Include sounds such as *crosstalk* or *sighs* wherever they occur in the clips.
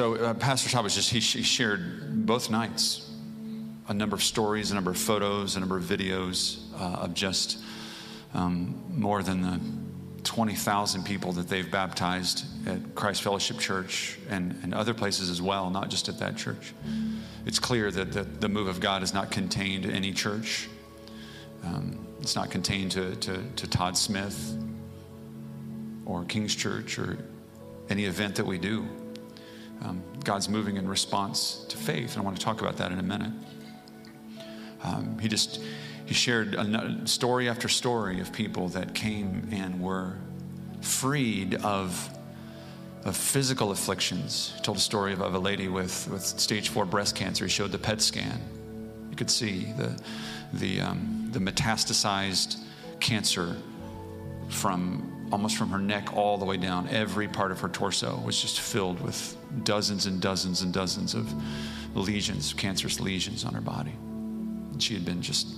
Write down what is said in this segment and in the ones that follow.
so uh, Pastor was just, he, he shared both nights a number of stories, a number of photos, a number of videos uh, of just um, more than the 20,000 people that they've baptized at Christ Fellowship Church and, and other places as well, not just at that church. It's clear that the, the move of God is not contained to any church. Um, it's not contained to, to, to Todd Smith or King's Church or any event that we do. Um, God's moving in response to faith, and I want to talk about that in a minute. Um, he just he shared story after story of people that came and were freed of of physical afflictions. He told a story of, of a lady with, with stage four breast cancer. He showed the PET scan. You could see the the um, the metastasized cancer from almost from her neck all the way down. Every part of her torso was just filled with dozens and dozens and dozens of lesions, cancerous lesions on her body. And she had been just,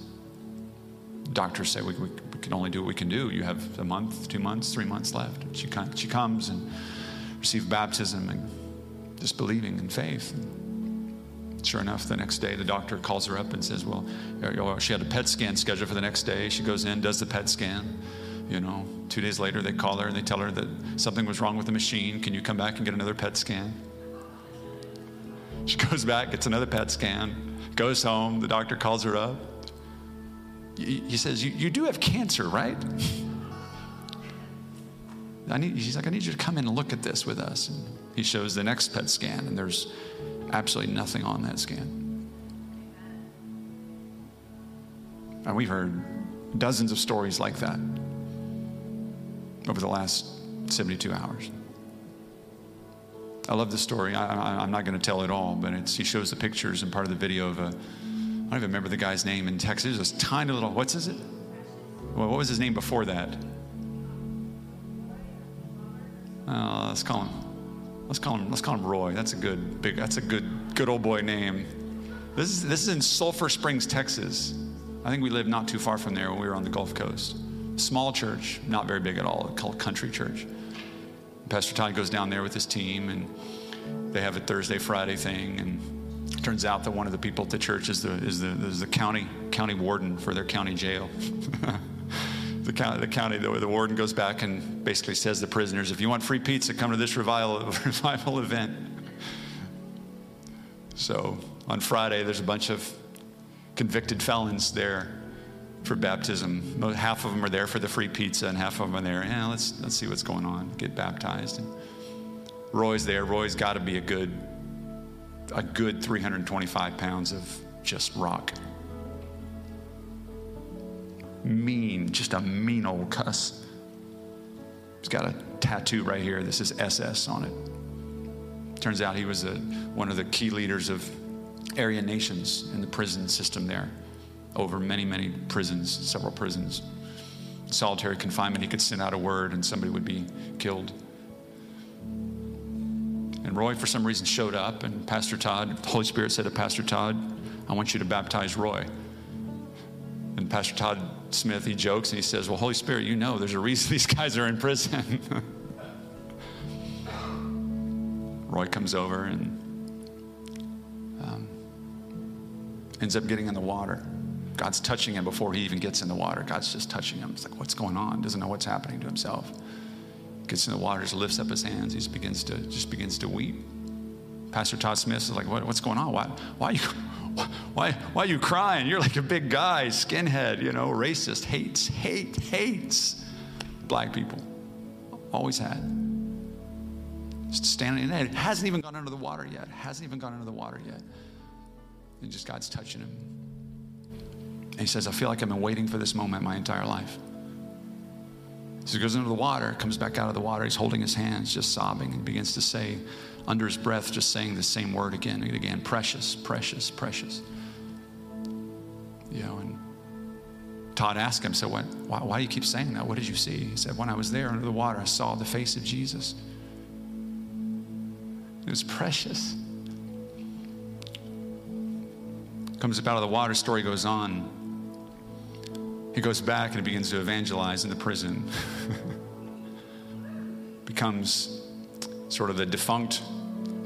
doctors say, we, we, we, can only do what we can do. You have a month, two months, three months left. She, she comes and receives baptism and just believing in faith. And sure enough, the next day the doctor calls her up and says, well, she had a PET scan scheduled for the next day. She goes in, does the PET scan you know, two days later, they call her and they tell her that something was wrong with the machine. Can you come back and get another PET scan? She *laughs* goes back, gets another PET scan, goes home. The doctor calls her up. He says, You, you do have cancer, right? I need, he's like, I need you to come in and look at this with us. And he shows the next PET scan, and there's absolutely nothing on that scan. And we've heard dozens of stories like that over the last 72 hours. I love the story. I, am not going to tell it all, but he shows the pictures and part of the video of a, I don't even remember the guy's name in Texas. This tiny little, what's his it? Well, what was his name before that? Uh, let's call him. Let's call him. Let's call him Roy. That's a good big. That's a good good old boy name. This is this is in Sulphur Springs, Texas. I think we lived not too far from there when we were on the Gulf Coast. Small church, not very big at all, called Country Church. Pastor Todd goes down there with his team, and they have a Thursday, Friday thing. And it turns out that one of the people at the church is the, is the, is the county, county warden for their county jail. *laughs* the county, the, county the, the, warden goes back and basically says to the prisoners, if you want free pizza, come to this revival, *laughs* revival event. So on Friday, there's a bunch of convicted felons there for baptism. Half of them are there for the free pizza, and half of them are there. Yeah, let's let's see what's going on. Get baptized. And Roy's there. Roy's got to be a good a good 325 pounds of just rock. Mean, just a mean old cuss. He's got a tattoo right here. This is SS on it. Turns out he was a, one of the key leaders of Aryan nations in the prison system there over many, many prisons, several prisons. Solitary confinement, he could send out a word and somebody would be killed. And Roy, for some reason, showed up, and Pastor Todd, the Holy Spirit said to Pastor Todd, I want you to baptize Roy. And Pastor Todd Smith, he jokes and he says, Well, Holy Spirit, you know there's a reason *laughs* these guys are in prison. *laughs* Roy comes over and um, ends up getting in the water. God's touching him before he even gets in the water. God's just touching him. It's like, what's going on? Doesn't know what's happening to himself. Gets in the water, just lifts up his hands. He just begins to just begins to weep. Pastor Todd Smith is like, what, what's going on? Why, why, are you, *laughs* why, why are you crying? You're like a big guy, skinhead, you know, racist, hates, hate, hates black people. Always had. Just standing in it. Hasn't even gone under the water yet. Hasn't even gone under the water yet. And just God's touching him he says, I feel like I've been waiting for this moment my entire life. So he goes into the water, comes back out of the water. He's holding his hands, just sobbing, and begins to say, under his breath, just saying the same word again and again precious, precious, precious. You know, and Todd asked him, so what, why, why do you keep saying that? What did you see? He said, When I was there under the water, I saw the face of Jesus. It was precious. Comes up out of the water, story goes on. He goes back and he begins to evangelize in the prison. *laughs* Becomes sort of the defunct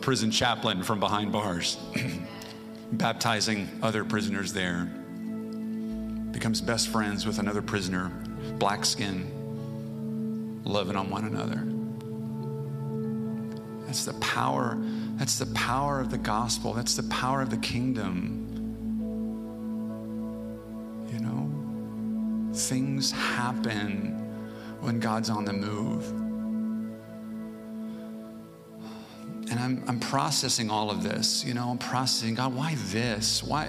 prison chaplain from behind bars, *clears throat* baptizing other prisoners there. Becomes best friends with another prisoner, black skin, loving on one another. That's the power. That's the power of the gospel. That's the power of the kingdom. Things happen when God's on the move. And I'm, I'm processing all of this. You know, I'm processing God, why this? Why?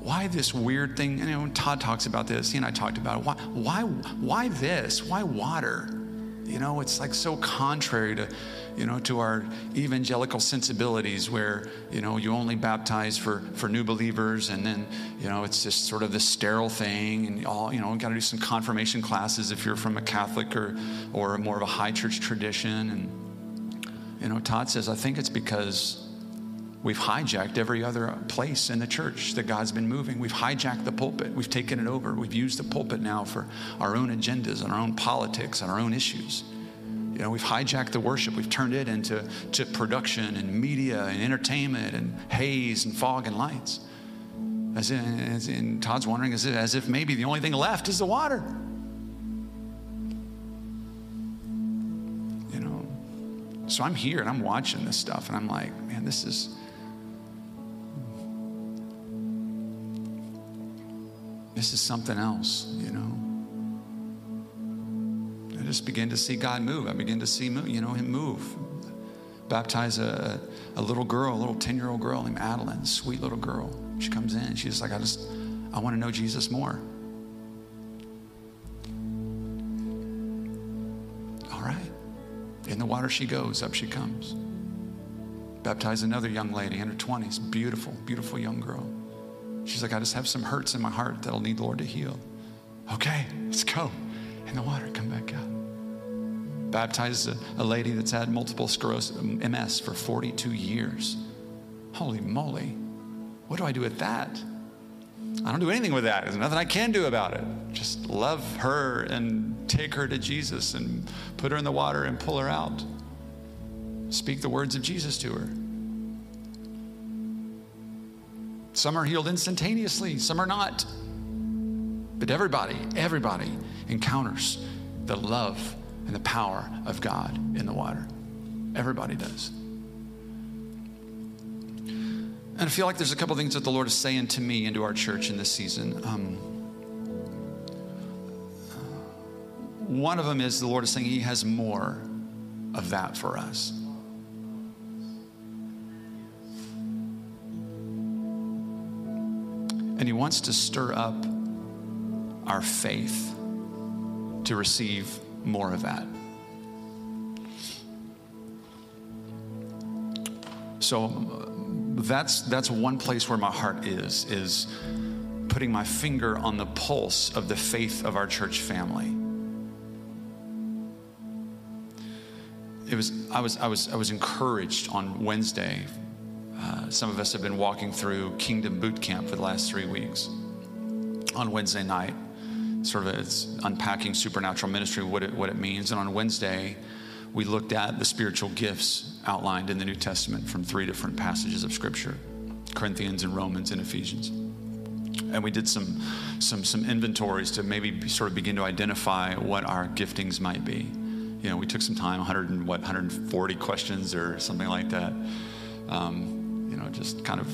Why this weird thing? You know, Todd talks about this. He and I talked about it. Why, why, why this? Why water? You know, it's like so contrary to, you know, to our evangelical sensibilities where, you know, you only baptize for, for new believers and then, you know, it's just sort of this sterile thing and all, you know, got to do some confirmation classes if you're from a Catholic or, or more of a high church tradition. And, you know, Todd says, I think it's because We've hijacked every other place in the church that God's been moving. We've hijacked the pulpit. We've taken it over. We've used the pulpit now for our own agendas and our own politics and our own issues. You know, we've hijacked the worship. We've turned it into to production and media and entertainment and haze and fog and lights. As in, as in Todd's wondering, as if, as if maybe the only thing left is the water. You know, so I'm here and I'm watching this stuff and I'm like, man, this is This is something else, you know. I just begin to see God move. I begin to see, you know, Him move. Baptize a, a little girl, a little 10 year old girl named Adeline, sweet little girl. She comes in, she's like, I just, I want to know Jesus more. All right. In the water she goes, up she comes. Baptize another young lady in her 20s, beautiful, beautiful young girl. She's like, I just have some hurts in my heart that I'll need the Lord to heal. Okay, let's go. In the water, come back out. Baptize a, a lady that's had multiple sclerosis, MS, for 42 years. Holy moly. What do I do with that? I don't do anything with that. There's nothing I can do about it. Just love her and take her to Jesus and put her in the water and pull her out. Speak the words of Jesus to her. Some are healed instantaneously, some are not. But everybody, everybody encounters the love and the power of God in the water. Everybody does. And I feel like there's a couple things that the Lord is saying to me and to our church in this season. Um, one of them is the Lord is saying He has more of that for us. And He wants to stir up our faith to receive more of that. So um, that's, that's one place where my heart is, is putting my finger on the pulse of the faith of our church family. It was, I, was, I, was, I was encouraged on Wednesday uh, some of us have been walking through Kingdom Boot Camp for the last three weeks. On Wednesday night, sort of it's unpacking supernatural ministry, what it, what it means. And on Wednesday, we looked at the spiritual gifts outlined in the New Testament from three different passages of Scripture Corinthians and Romans and Ephesians. And we did some, some, some inventories to maybe sort of begin to identify what our giftings might be. You know, we took some time, 100 and what, 140 questions or something like that. Um, you know, just kind of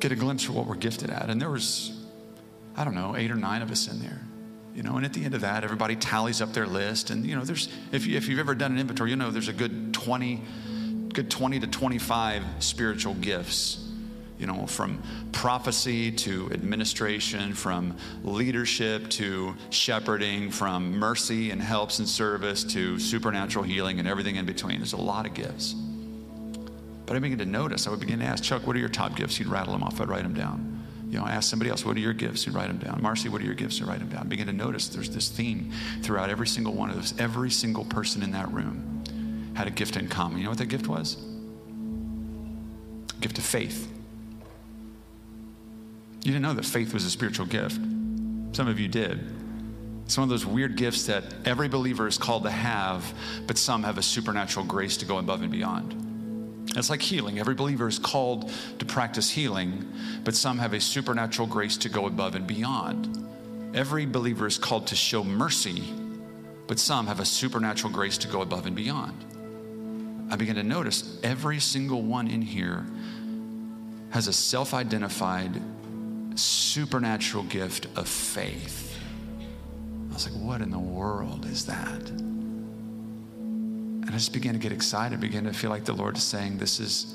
get a glimpse of what we're gifted at. And there was, I don't know, eight or nine of us in there. You know, and at the end of that, everybody tallies up their list. And, you know, there's, if, you, if you've ever done an inventory, you know there's a good 20, good 20 to 25 spiritual gifts you know, from prophecy to administration, from leadership to shepherding, from mercy and helps and service to supernatural healing and everything in between. There's a lot of gifts. But I began to notice, I would begin to ask Chuck, what are your top gifts? He'd rattle them off, I'd write them down. You know, I ask somebody else, what are your gifts? He'd write them down. Marcy, what are your gifts? He'd write them down. I begin to notice there's this theme throughout every single one of those. Every single person in that room had a gift in common. You know what that gift was? A gift of faith. You didn't know that faith was a spiritual gift. Some of you did. It's one of those weird gifts that every believer is called to have, but some have a supernatural grace to go above and beyond. It's like healing. Every believer is called to practice healing, but some have a supernatural grace to go above and beyond. Every believer is called to show mercy, but some have a supernatural grace to go above and beyond. I begin to notice every single one in here has a self identified supernatural gift of faith. I was like, what in the world is that? And I just began to get excited, began to feel like the Lord is saying, This is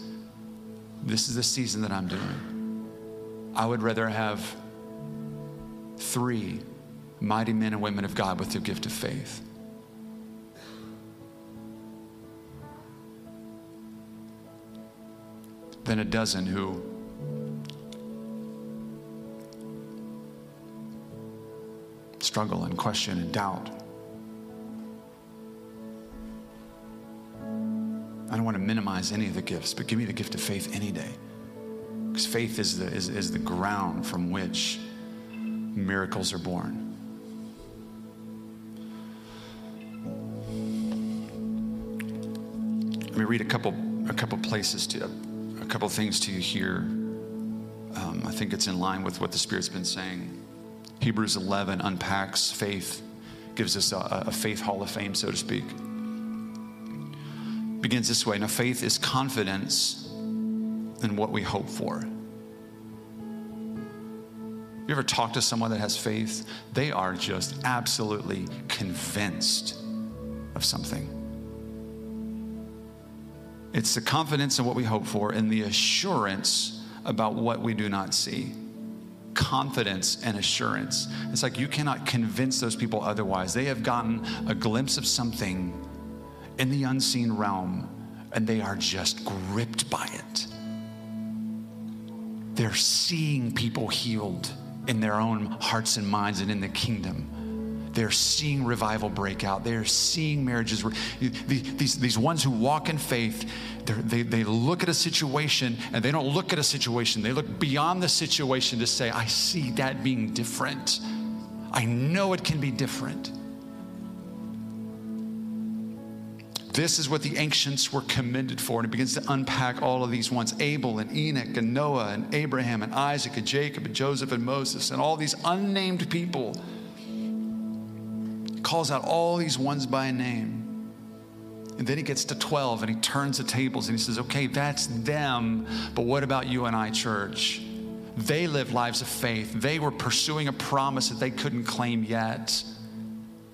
this is the season that I'm doing. I would rather have three mighty men and women of God with the gift of faith. Than a dozen who struggle and question and doubt. I don't want to minimize any of the gifts, but give me the gift of faith any day. Because faith is the, is, is the ground from which miracles are born. Let me read a couple, a couple places to, a couple things to you here. Um, I think it's in line with what the Spirit's been saying. Hebrews 11 unpacks faith, gives us a, a faith hall of fame, so to speak. Begins this way Now, faith is confidence in what we hope for. You ever talk to someone that has faith? They are just absolutely convinced of something. It's the confidence in what we hope for and the assurance about what we do not see confidence and assurance. It's like you cannot convince those people otherwise. They have gotten a glimpse of something in the unseen realm and they are just gripped by it. They're seeing people healed in their own hearts and minds and in the kingdom. They're seeing revival break out. They're seeing marriages. These, these ones who walk in faith, they, they look at a situation and they don't look at a situation. They look beyond the situation to say, I see that being different. I know it can be different. This is what the ancients were commended for. And it begins to unpack all of these ones Abel and Enoch and Noah and Abraham and Isaac and Jacob and Joseph and Moses and all these unnamed people calls out all these ones by name. And then he gets to 12 and he turns the tables and he says, okay, that's them, but what about you and I, church? They lived lives of faith. They were pursuing a promise that they couldn't claim yet.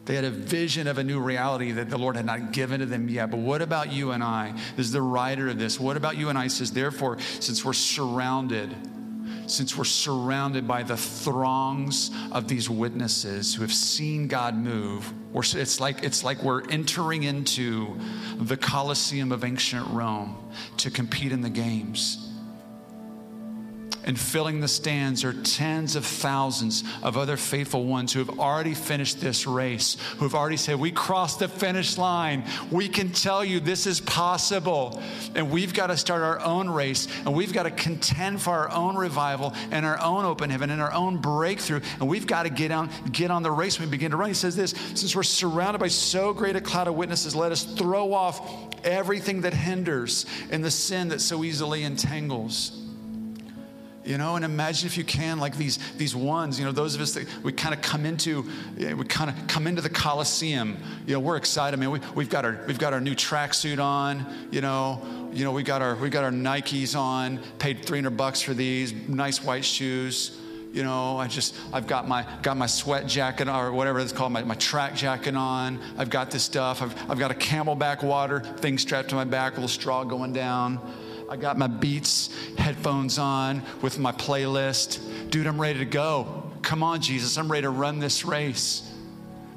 They had a vision of a new reality that the Lord had not given to them yet. But what about you and I? This is the writer of this. What about you and I? Says, therefore, since we're surrounded, since we're surrounded by the throngs of these witnesses who have seen God move, it's like, it's like we're entering into the Colosseum of ancient Rome to compete in the games and filling the stands are tens of thousands of other faithful ones who have already finished this race, who have already said, We crossed the finish line. We can tell you this is possible. And we've got to start our own race, and we've got to contend for our own revival and our own open heaven and our own breakthrough. And we've got to get on, get on the race when we begin to run. He says this since we're surrounded by so great a cloud of witnesses, let us throw off everything that hinders and the sin that so easily entangles you know? And imagine if you can like these these ones you know those of us that we kind of come into we kind of come into the coliseum you know we're excited man. We, we've got our we've got our new tracksuit on you know? You know we got our we got our nikes on paid 300 bucks for these nice white shoes. You know i just i've got my got my sweat jacket or whatever it's called my, my track jacket on. I've got this stuff. I've, I've got a CamelBak water thing strapped to my back a little straw going down I got my Beats headphones on with my playlist. Dude, I'm ready to go. Come on, Jesus, I'm ready to run this race.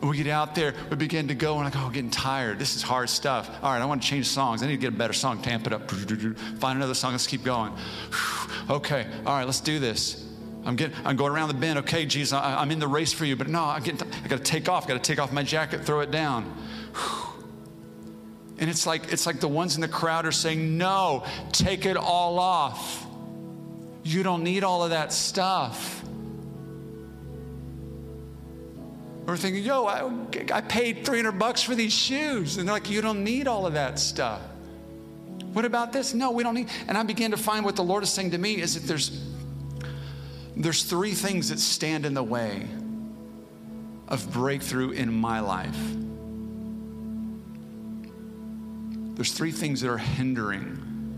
And we get out there, we begin to go, and I go, oh, getting tired. This is hard stuff. All right, I want to change songs. I need to get a better song, tamp it up. Find another song, let's keep going. *sighs* Okay, all right, let's do this. I'm getting, I'm going around the bend. Okay, Jesus, I, am in the race for you, but no, I'm getting, I got to take off. Got to take off my jacket, throw it down. *sighs* And it's like, it's like the ones in the crowd are saying, No, take it all off. You don't need all of that stuff. We're thinking, yo, I, I paid 300 bucks for these shoes. And they're like, you don't need all of that stuff. What about this? No, we don't need. And I began to find what the Lord is saying to me is that there's there's three things that stand in the way of breakthrough in my life. There's three things that are hindering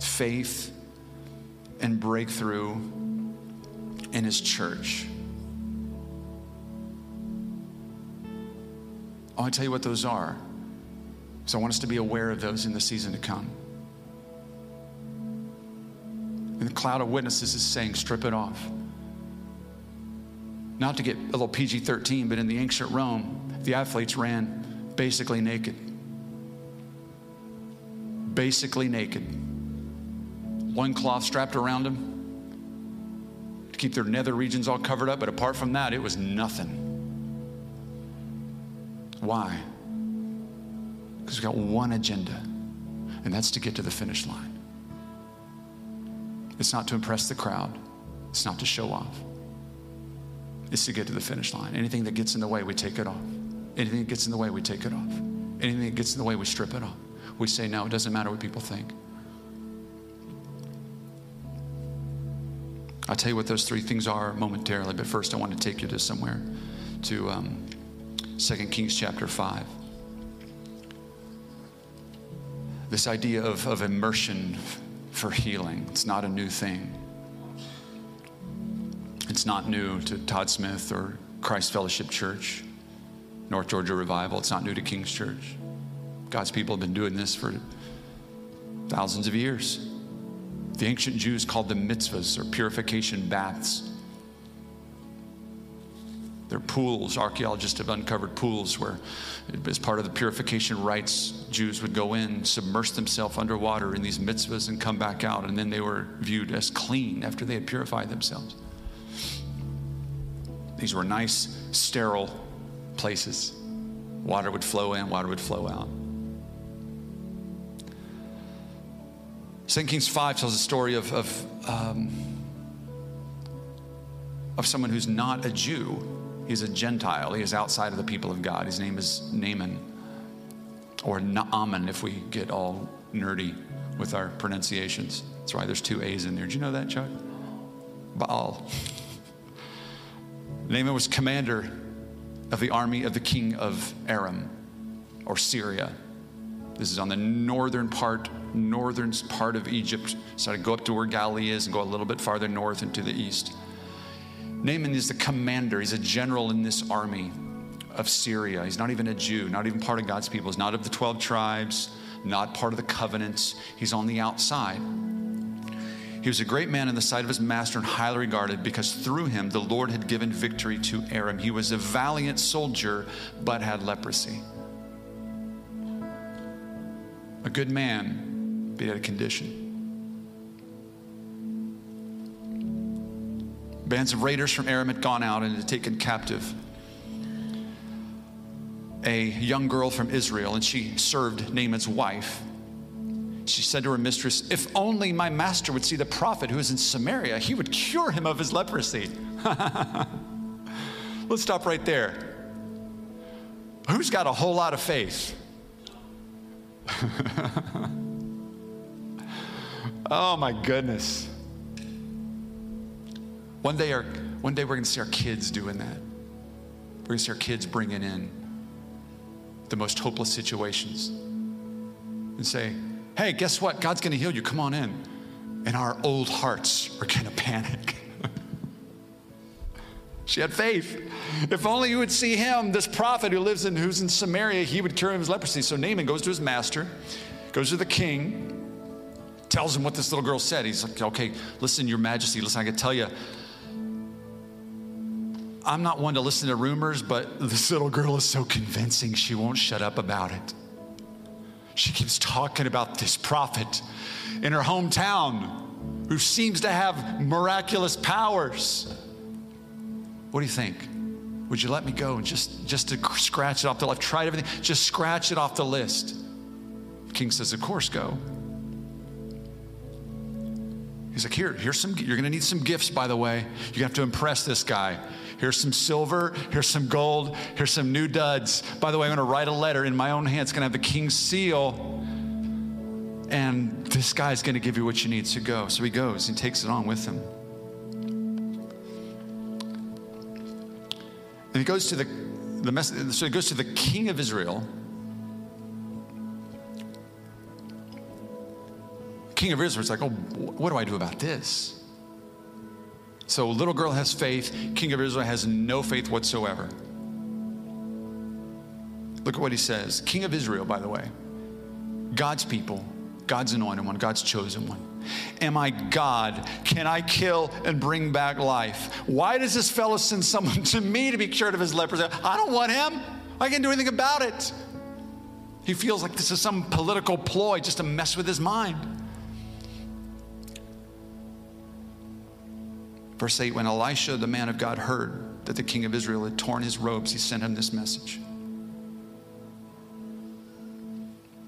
faith and breakthrough in his church. I want to tell you what those are. So I want us to be aware of those in the season to come. And the cloud of witnesses is saying, strip it off. Not to get a little PG 13, but in the ancient Rome, the athletes ran basically naked. Basically naked. one cloth strapped around them to keep their nether regions all covered up, but apart from that, it was nothing. Why? Because we've got one agenda, and that's to get to the finish line. It's not to impress the crowd, it's not to show off. It's to get to the finish line. Anything that gets in the way, we take it off. Anything that gets in the way, we take it off. Anything that gets in the way, we strip it off. We say, no, it doesn't matter what people think. I'll tell you what those three things are momentarily, but first I want to take you to somewhere, to um, 2 Kings chapter 5. This idea of, of immersion for healing. It's not a new thing. It's not new to Todd Smith or Christ Fellowship Church, North Georgia Revival. It's not new to King's Church. God's people have been doing this for thousands of years. The ancient Jews called them mikvahs or purification baths. They're pools. Archaeologists have uncovered pools where, as part of the purification rites, Jews would go in, submerge themselves underwater in these mikvahs, and come back out. And then they were viewed as clean after they had purified themselves. These were nice, sterile places. Water would flow in, water would flow out. 2 Kings 5 tells a story of, of, um, of someone who's not a Jew He's a Gentile. He is outside of the people of God. His name is Naaman, or Naaman if we get all nerdy with our pronunciations. That's why there's two A's in there. Did you know that, Chuck? Baal. *laughs* Naaman was commander of the army of the king of Aram, or Syria. This is on the northern part, northern part of Egypt. So I go up to where Galilee is and go a little bit farther north into the east. Naaman is the commander, he's a general in this army of Syria. He's not even a Jew, not even part of God's people. He's not of the 12 tribes, not part of the covenants. He's on the outside. He was a great man in the sight of his master and highly regarded because through him the Lord had given victory to Aram. He was a valiant soldier but had leprosy. A good man, but he had a condition. Bands of raiders from Aram had gone out and had taken captive a young girl from Israel, and she served Naaman's wife. She said to her mistress, If only my master would see the prophet who is in Samaria, he would cure him of his leprosy. *laughs* Let's stop right there. Who's got a whole lot of faith? *laughs* oh my goodness. One day, our, one day we're going to see our kids doing that. We're going to see our kids bringing in the most hopeless situations and say, hey, guess what? God's going to heal you. Come on in. And our old hearts are going to panic. She had faith. If only you would see him, this prophet who lives in, who's in Samaria, he would cure him of leprosy. So Naaman goes to his master, goes to the king, tells him what this little girl said. He's like, okay, listen, your majesty, listen, I can tell you, I'm not one to listen to rumors, but this little girl is so convincing, she won't shut up about it. She keeps talking about this prophet in her hometown who seems to have miraculous powers. What do you think? Would you let me go and just, just to scratch it off the list? I've tried everything, just scratch it off the list. The king says, Of course, go. He's like, Here, here's some, you're gonna need some gifts, by the way. You have to impress this guy. Here's some silver. Here's some gold. Here's some new duds. By the way, I'm going to write a letter in my own hand. It's going to have the king's seal. And this guy's going to give you what you need to go. So he goes and takes it on with him. And he goes to the, the so he goes to the king of Israel. King of Israel is like, oh, what do I do about this? So little girl has faith, king of Israel has no faith whatsoever. Look at what he says. King of Israel, by the way, God's people, God's anointed one, God's chosen one. Am I God? Can I kill and bring back life? Why does this fellow send someone *laughs* to me to be cured of his leprosy? I don't want him. I can't do anything about it. He feels like this is some political ploy just to mess with his mind. Verse 8 When Elisha, the man of God, heard that the king of Israel had torn his robes, he sent him this message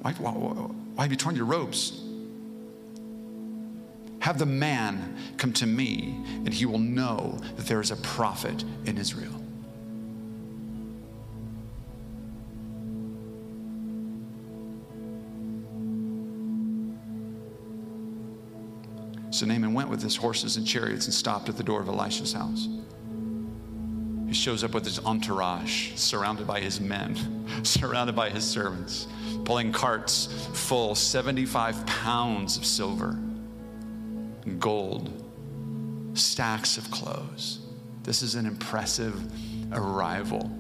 Why, why, why have you torn your robes? Have the man come to me, and he will know that there is a prophet in Israel. So Naaman went with his horses and chariots and stopped at the door of Elisha's house. He shows up with his entourage, surrounded by his men, *laughs* surrounded by his servants, pulling carts full, 75 pounds of silver gold, stacks of clothes. This is an impressive arrival.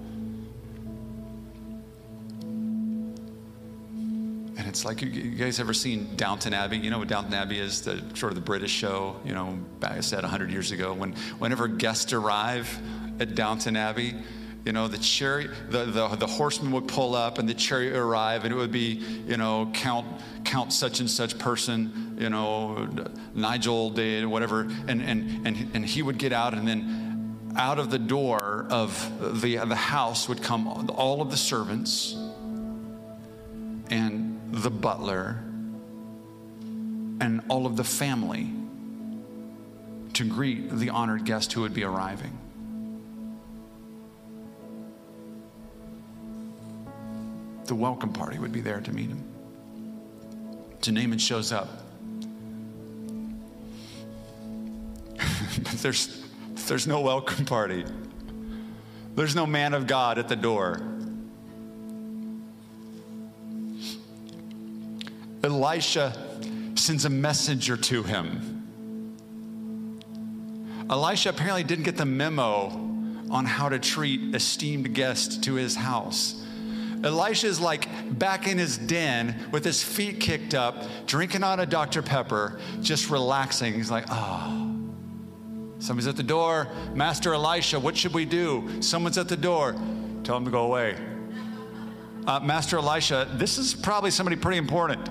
And it's like, you guys ever seen Downton Abbey? You know what Downton Abbey is? The sort of the British show, you know, back I said 100 years ago. When, whenever guests arrive at Downton Abbey, you know, the chariot, the, the, the horseman would pull up and the chariot would arrive and it would be, you know, count, count such and such person, you know, Nigel did, whatever. And, and, and, and he would get out and then out of the door of the, the house would come all of the servants and the butler and all of the family to greet the honored guest who would be arriving. The welcome party would be there to meet him. So Naaman shows up. *laughs* there's, there's no welcome party. There's no man of God at the door. Elisha sends a messenger to him. Elisha apparently didn't get the memo on how to treat esteemed guests to his house. Elisha is like back in his den with his feet kicked up, drinking on a Dr. Pepper, just relaxing. He's like, oh. Somebody's at the door. Master Elisha, what should we do? Someone's at the door. Tell him to go away. Uh, Master Elisha, this is probably somebody pretty important.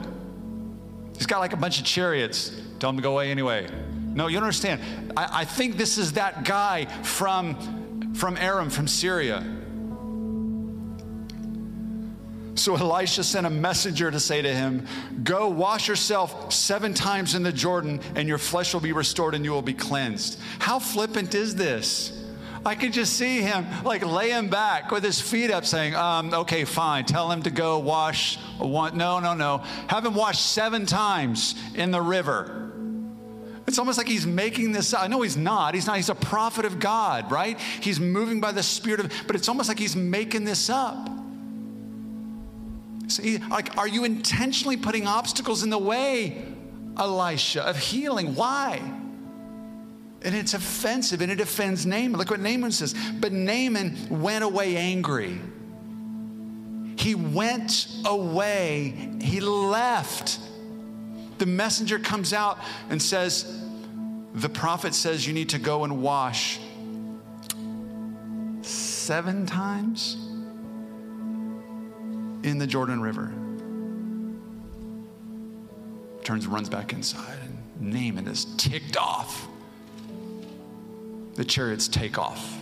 He's got like a bunch of chariots. Tell him to go away anyway. No, you don't understand. I, I think this is that guy from, from Aram, from Syria. So Elisha sent a messenger to say to him, Go wash yourself seven times in the Jordan, and your flesh will be restored and you will be cleansed. How flippant is this? I could just see him like laying back with his feet up saying, um, Okay, fine. Tell him to go wash one. No, no, no. Have him wash seven times in the river. It's almost like he's making this I know he's not. He's not. He's a prophet of God, right? He's moving by the Spirit of, but it's almost like he's making this up. See, like, are you intentionally putting obstacles in the way, Elisha, of healing? Why? And it's offensive and it offends Naaman. Look what Naaman says. But Naaman went away angry. He went away, he left. The messenger comes out and says, The prophet says you need to go and wash seven times in the Jordan River. Turns runs back inside, and Naaman is ticked off. The chariots take off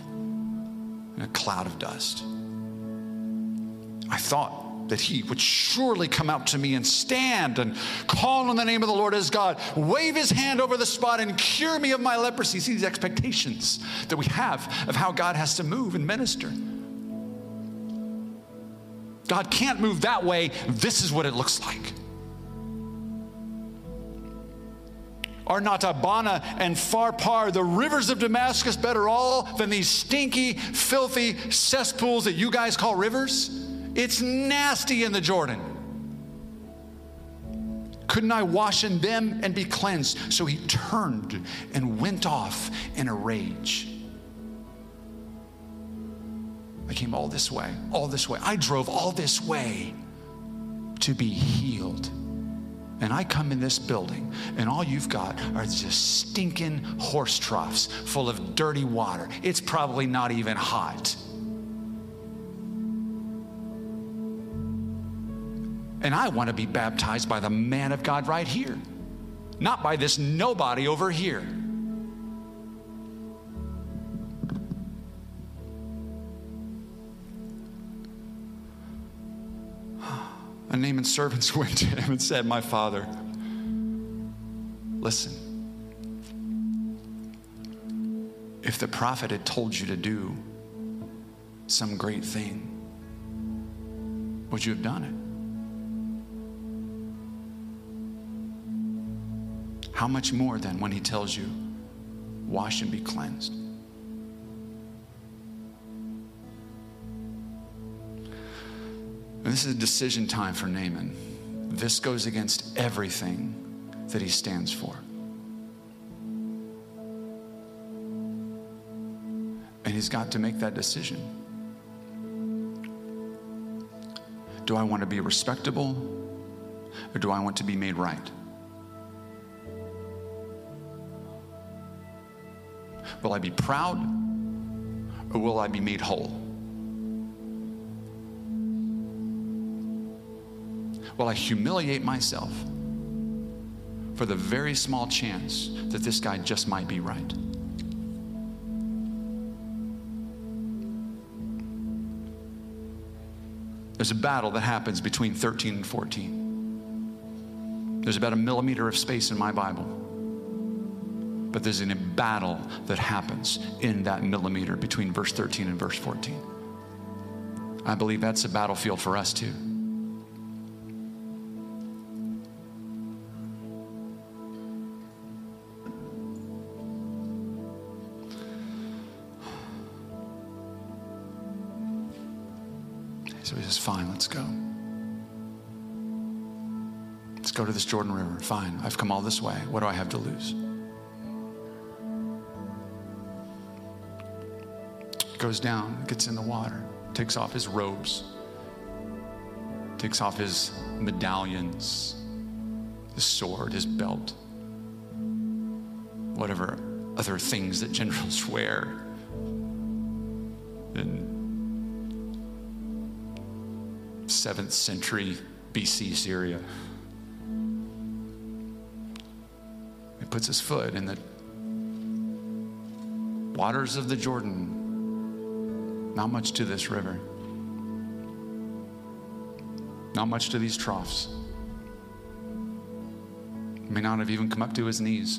in a cloud of dust. I thought that he would surely come out to me and stand and call on the name of the Lord as God, wave his hand over the spot and cure me of my leprosy. See these expectations that we have of how God has to move and minister. God can't move that way. This is what it looks like. Are not Abana and Pharpar, the rivers of Damascus, better all than these stinky, filthy cesspools that you guys call rivers? It's nasty in the Jordan. Couldn't I wash in them and be cleansed? So he turned and went off in a rage. I came all this way, all this way. I drove all this way to be healed. And I come in this building, and all you've got are just stinking horse troughs full of dirty water. It's probably not even hot. And I want to be baptized by the man of God right here, not by this nobody over here. And Naaman's servants *laughs* went to him and said, My father, listen. If the prophet had told you to do some great thing, would you have done it? How much more then when he tells you, wash and be cleansed? And this is a decision time for Naaman. This goes against everything that he stands for. And he's got to make that decision. Do I want to be respectable or do I want to be made right? Will I be proud or will I be made whole? Will I humiliate myself for the very small chance that this guy just might be right? There's a battle that happens between 13 and 14. There's about a millimeter of space in my Bible. But there's a battle that happens in that millimeter between verse 13 and verse 14. I believe that's a battlefield for us too. Let's go to this Jordan River. Fine, I've come all this way. What do I have to lose? Goes down, gets in the water, takes off his robes, takes off his medallions, his sword, his belt, whatever other things that generals *laughs* wear. In 7th century BC Syria. Puts his foot in the waters of the Jordan. Not much to this river. Not much to these troughs. May not have even come up to his knees.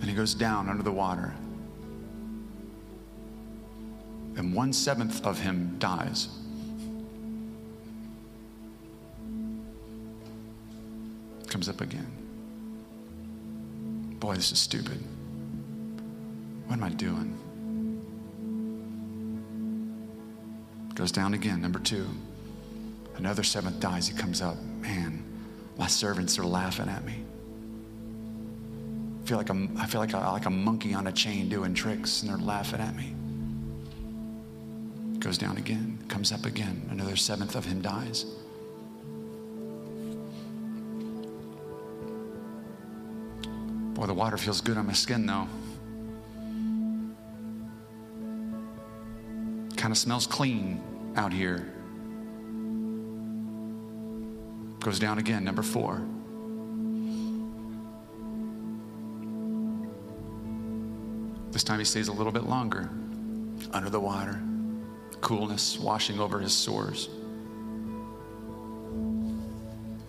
And he goes down under the water. and one seventh of him dies. Comes up again. Boy, this is stupid. What am I doing? Goes down again, number two. Another seventh dies. He comes up. Man, my servants are laughing at me. I feel like I'm, I feel like a, like a monkey on a chain doing tricks, and they're laughing at me goes down again, comes up again. Another seventh of him dies. Boy, the water feels good on my skin, though. Kind of smells clean out here. Goes down again, number four. This time he stays a little bit longer under the water, coolness washing over his sores.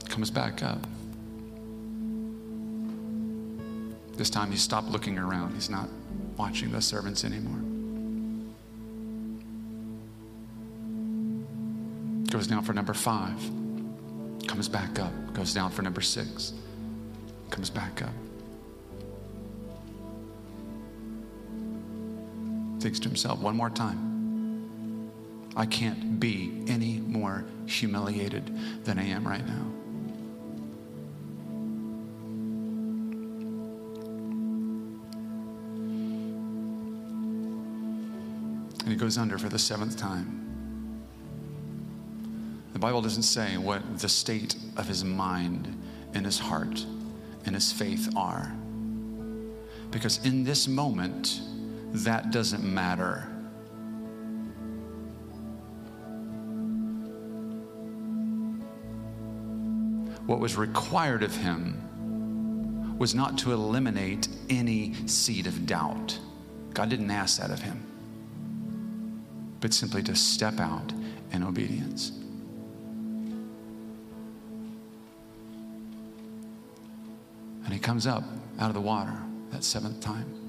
Comes back up. This time he stopped looking around. He's not watching the servants anymore. Goes down for number five. Comes back up. Goes down for number six. Comes back up. Thinks to himself one more time I can't be any more humiliated than I am right now. Goes under for the seventh time. The Bible doesn't say what the state of his mind and his heart and his faith are. Because in this moment, that doesn't matter. What was required of him was not to eliminate any seed of doubt. God didn't ask that of him, but simply to step out in obedience. And he comes up out of the water that seventh time.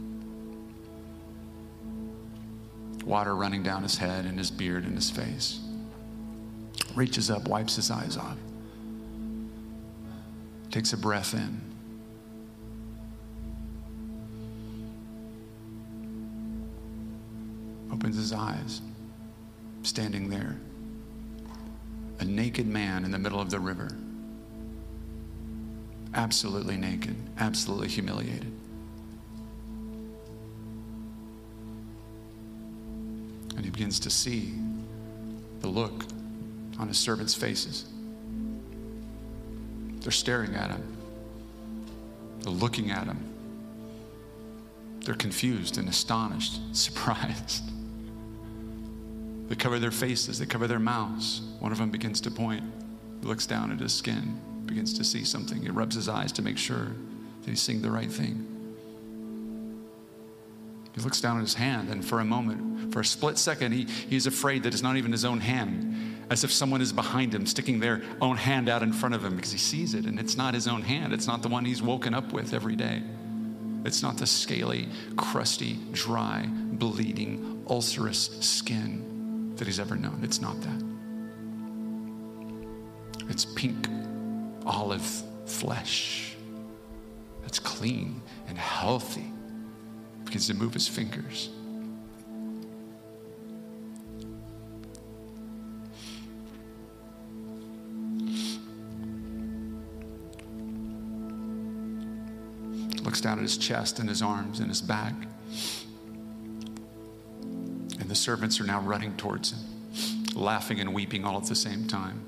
water running down his head and his beard and his face. Reaches up, wipes his eyes off, takes a breath in. Opens his eyes, standing there, a naked man in the middle of the river, absolutely naked, absolutely humiliated. and he begins to see the look on his servants' faces. They're staring at him, they're looking at him. They're confused and astonished, *laughs* surprised. They cover their faces, they cover their mouths. One of them begins to point, he looks down at his skin, begins to see something. He rubs his eyes to make sure that he's seeing the right thing. He looks down at his hand, and for a moment, for a split second, he, he's afraid that it's not even his own hand, as if someone is behind him, sticking their own hand out in front of him because he sees it, and it's not his own hand. It's not the one he's woken up with every day. It's not the scaly, crusty, dry, bleeding, ulcerous skin that he's ever known. It's not that. It's pink, olive flesh that's clean and healthy begins to move his fingers. Looks down at his chest and his arms and his back. Servants are now running towards him, laughing and weeping all at the same time.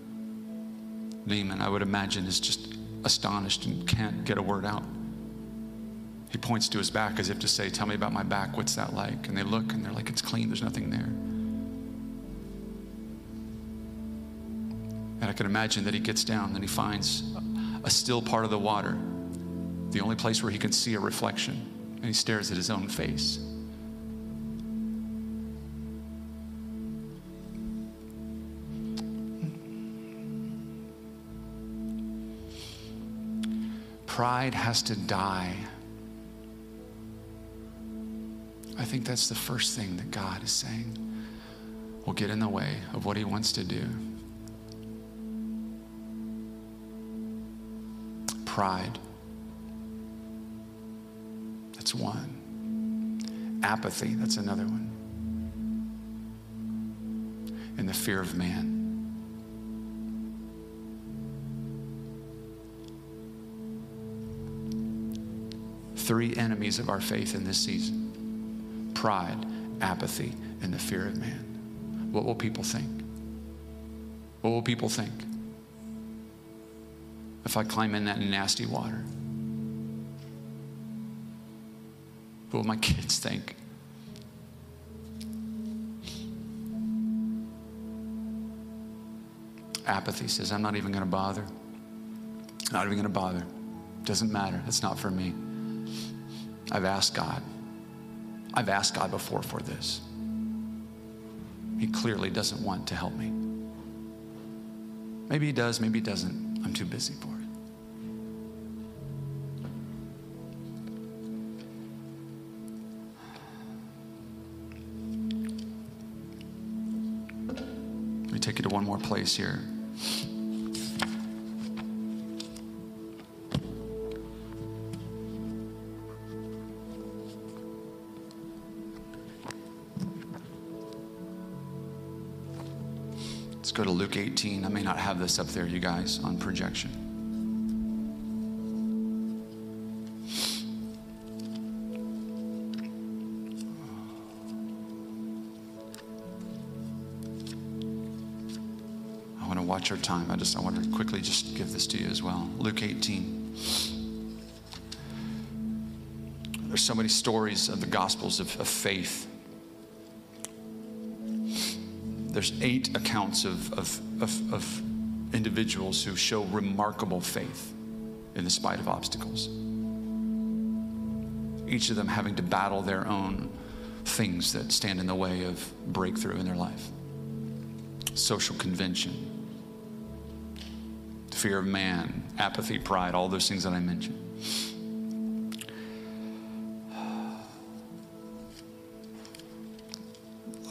Naaman, I would imagine, is just astonished and can't get a word out. He points to his back as if to say, Tell me about my back. What's that like? And they look and they're like, It's clean. There's nothing there. And I can imagine that he gets down and he finds a still part of the water, the only place where he can see a reflection. And he stares at his own face. Pride has to die I think that's the first thing that God is saying will get in the way of what He wants to do. Pride. That's one. Apathy. That's another one. And the fear of man. Three enemies of our faith in this season pride, apathy, and the fear of man. What will people think? What will people think if I climb in that nasty water? What will my *laughs* kids think? Apathy says, I'm not even going to bother. Not even going to bother. Doesn't matter. That's not for me. I've asked God. I've asked God before for this. He clearly doesn't want to help me. Maybe He does, maybe He doesn't. I'm too busy for it. Let me take you to one more place here. Luke 18. I may not have this up there, you guys, on projection. I want to watch our time. I just I want to quickly just give this to you as well. Luke 18. There's so many stories of the gospels of, of faith there's eight accounts of, of, of, of, individuals who show remarkable faith in the spite of obstacles. Each of them having to battle their own things that stand in the way of breakthrough in their life social convention, fear of man, apathy, pride, all those things that I mentioned.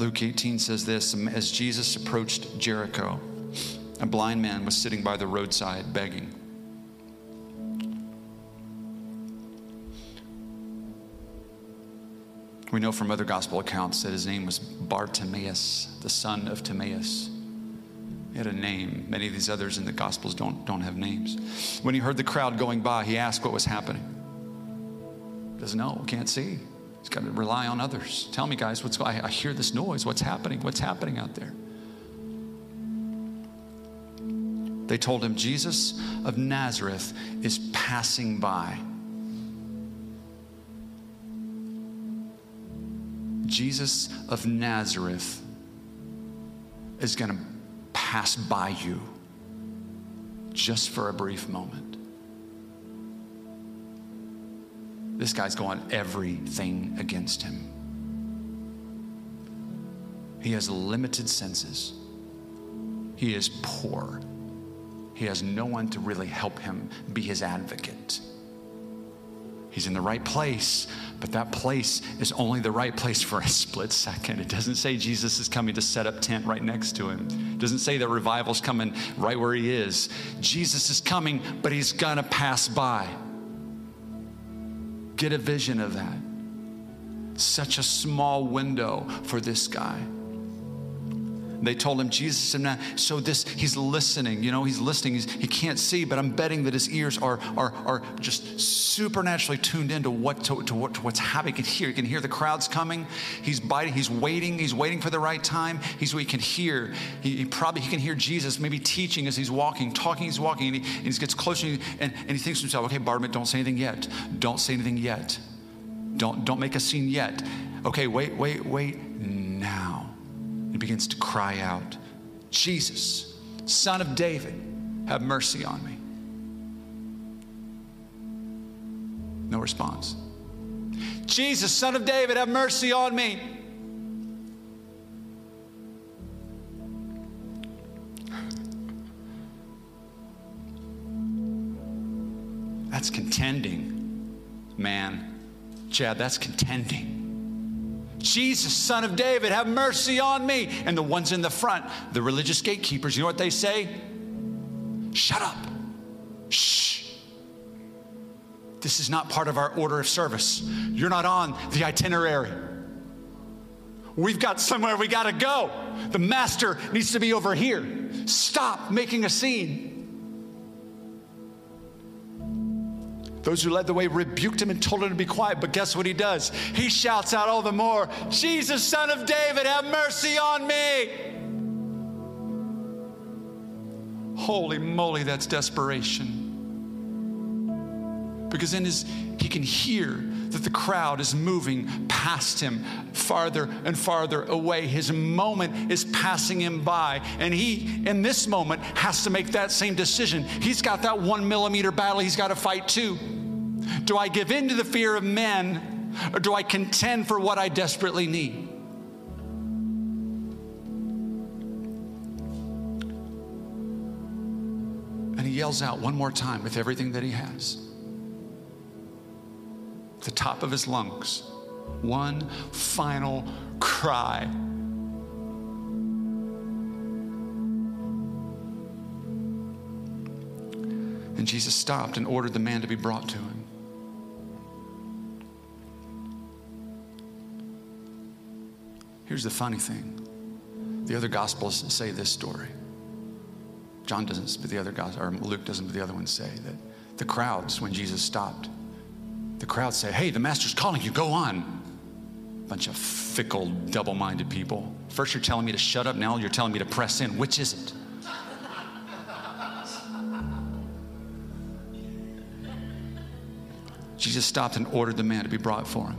Luke 18 says this As Jesus approached Jericho, a blind man was sitting by the roadside begging. We know from other gospel accounts that his name was Bartimaeus, the son of Timaeus. He had a name. Many of these others in the gospels don't, don't have names. When he heard the crowd going by, he asked what was happening. Doesn't know, can't see. He's got to rely on others. Tell me, guys, what's I, I hear this noise. What's happening? What's happening out there? They told him Jesus of Nazareth is passing by. Jesus of Nazareth is going to pass by you just for a brief moment. This guy's going everything against him. He has limited senses. He is poor. He has no one to really help him be his advocate. He's in the right place, but that place is only the right place for a split second. It doesn't say Jesus is coming to set up tent right next to him. It doesn't say that revival's coming right where he is. Jesus is coming, but he's gonna pass by. Get a vision of that. Such a small window for this guy. They told him Jesus and so this he's listening, you know, he's listening. He's, he can't see, but I'm betting that his ears are are are just supernaturally tuned into what to, to what to what's happening. He can hear, he can hear the crowds coming. He's biting, he's waiting, he's waiting for the right time. He's he can hear. He, he probably he can hear Jesus maybe teaching as he's walking, talking, he's walking, and he, and he gets closer and, and, and he thinks to himself, okay, Bartimaeus, don't say anything yet. Don't say anything yet. Don't don't make a scene yet. Okay, wait, wait, wait now begins to cry out, Jesus, Son of David, have mercy on me. No response. Jesus, Son of David, have mercy on me. That's contending, man. Chad, that's contending. Jesus, son of David, have mercy on me. And the ones in the front, the religious gatekeepers, you know what they say? Shut up. Shh. This is not part of our order of service. You're not on the itinerary. We've got somewhere we got to go. The master needs to be over here. Stop making a scene. Those who led the way rebuked him and told him to be quiet. But guess what he does? He shouts out all the more, Jesus, son of David, have mercy on me. Holy moly, that's desperation. Because in his, he can hear that the crowd is moving past him farther and farther away. His moment is passing him by. And he, in this moment, has to make that same decision. He's got that one millimeter battle he's got to fight too. Do I give in to the fear of men? Or do I contend for what I desperately need? And he yells out one more time with everything that he has. The top of his lungs. One final cry. And Jesus stopped and ordered the man to be brought to him. Here's the funny thing the other gospels say this story. John doesn't, but the other gospel, or Luke doesn't, but the other ones say that the crowds, when Jesus stopped, the crowd say, Hey, the master's calling you, go on. Bunch of fickle, double minded people. First, you're telling me to shut up, now you're telling me to press in. Which is it? Jesus stopped and ordered the man to be brought for him.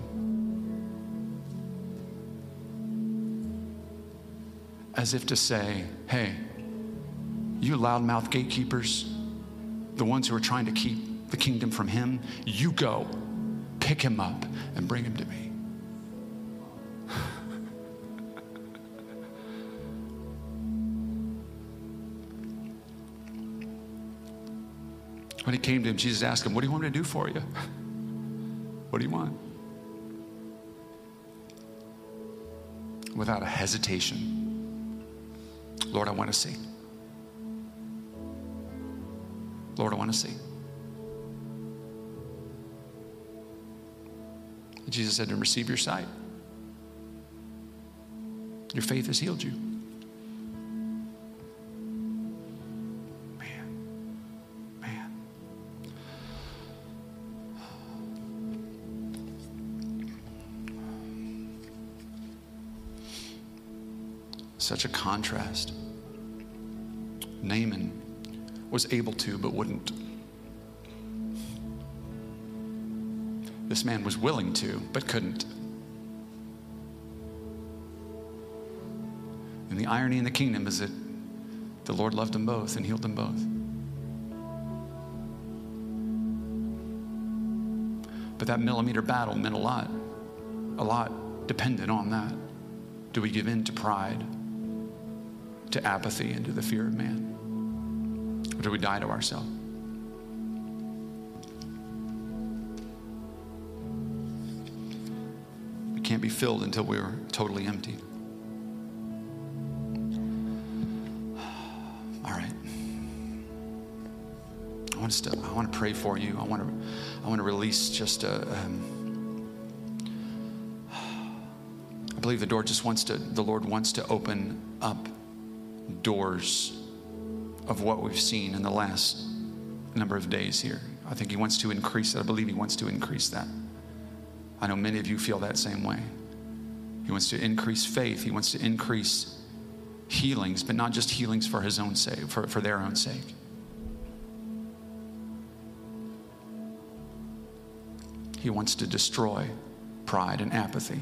As if to say, hey, you loudmouth gatekeepers, the ones who are trying to keep the kingdom from him, you go, pick him up, and bring him to me. when he came to him, Jesus asked him, What do you want me to do for you? What do you want? Without a hesitation, Lord, I want to see. Lord, I want to see. Jesus said to him, Receive your sight. Your faith has healed you. Man, man. Such a contrast. Naaman was able to, but wouldn't. This man was willing to, but couldn't. And the irony in the kingdom is that the Lord loved them both and healed them both. But that millimeter battle meant a lot, a lot dependent on that. Do we give in to pride? to apathy and to the fear of man? Or do we die to ourselves? Be filled until we're totally empty. *sighs* All right. I want to, I want to pray for you. I want to, I want to release just a. Um, I believe the door just wants to, the Lord wants to open up doors of what we've seen in the last number of days here. I think He wants to increase that. I believe He wants to increase that. I know many of you feel that same way. He wants to increase faith, He wants to increase healings, but not just healings for His own sake, for, for their own sake. He wants to destroy pride and apathy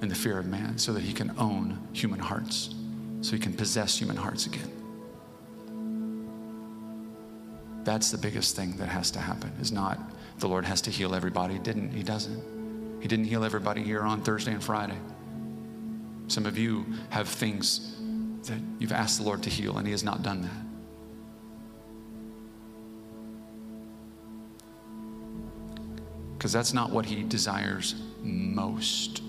and the fear of man so that he can own human hearts so he can possess human hearts again. That's the biggest thing that has to happen. Is not the Lord has to heal everybody. Didn't. He doesn't. He didn't heal everybody here on Thursday and Friday. Some of you have things that you've asked the Lord to heal, and He has not done that. Because that's not what He desires most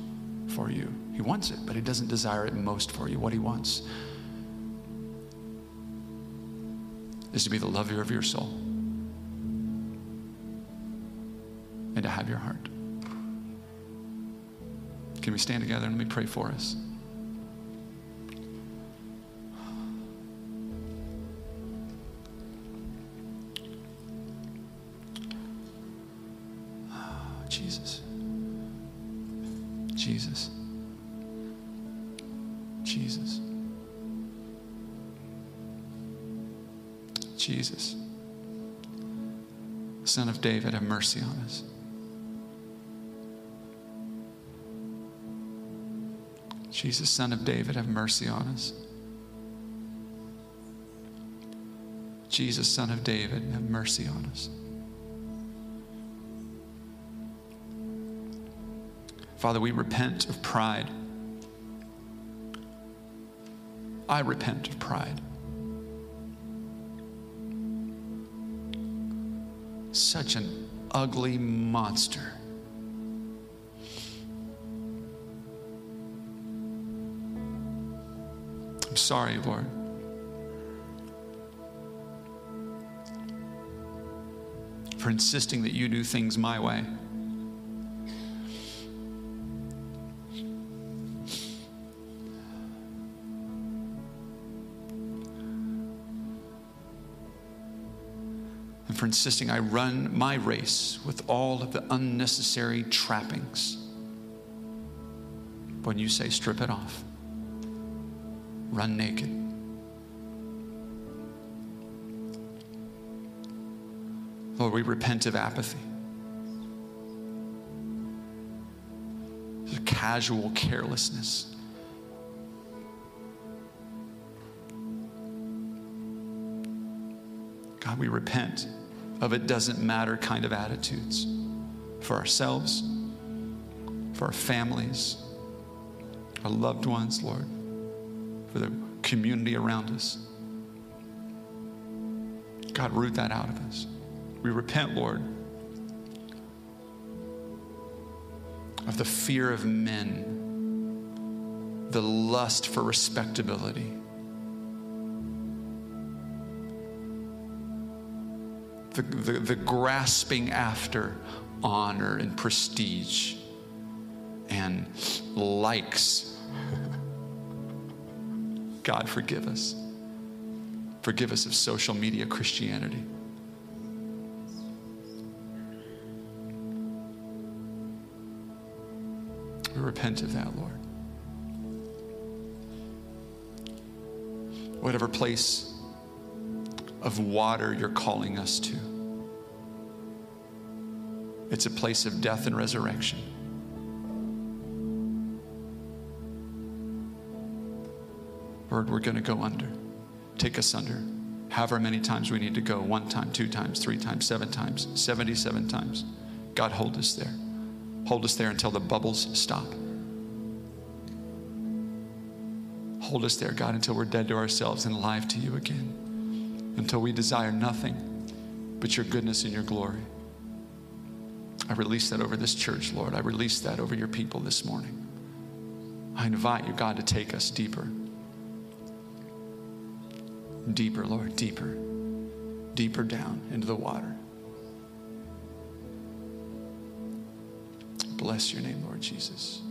for you. He wants it, but He doesn't desire it most for you. What He wants is to be the lover of your soul and to have your heart. Can we stand together and let me pray for us? Ah, Jesus. Jesus. Jesus. Jesus. Son of David, have mercy on us. Jesus, Son of David, have mercy on us. Jesus, Son of David, have mercy on us. Father, we repent of pride. I repent of pride. Such an ugly monster. I'm sorry, Lord. For insisting that you do things my way. and for insisting I run my race with all of the unnecessary trappings. When you say strip it off, run naked. Lord, we repent of apathy. casual carelessness. God, we repent of it doesn't matter kind of attitudes for ourselves, for our families, our loved ones, Lord, for the community around us. God, root that out of us. We repent, Lord, of the fear of men, the lust for respectability the, the, the grasping after honor and prestige and likes. God, forgive us. Forgive us of social media Christianity. We repent of that, Lord. Whatever place of water you're calling us to. It's a place of death and resurrection. Lord, we're going to go under. Take us under. However many times we need to go one time, two times, three times, seven times, 77 times. God, hold us there. Hold us there until the bubbles stop. Hold us there, God, until we're dead to ourselves and alive to you again until we desire nothing but your goodness and your glory. I release that over this church, Lord. I release that over your people this morning. I invite you, God, to take us deeper. Deeper, Lord, deeper. Deeper down into the water. Bless your name, Lord Jesus.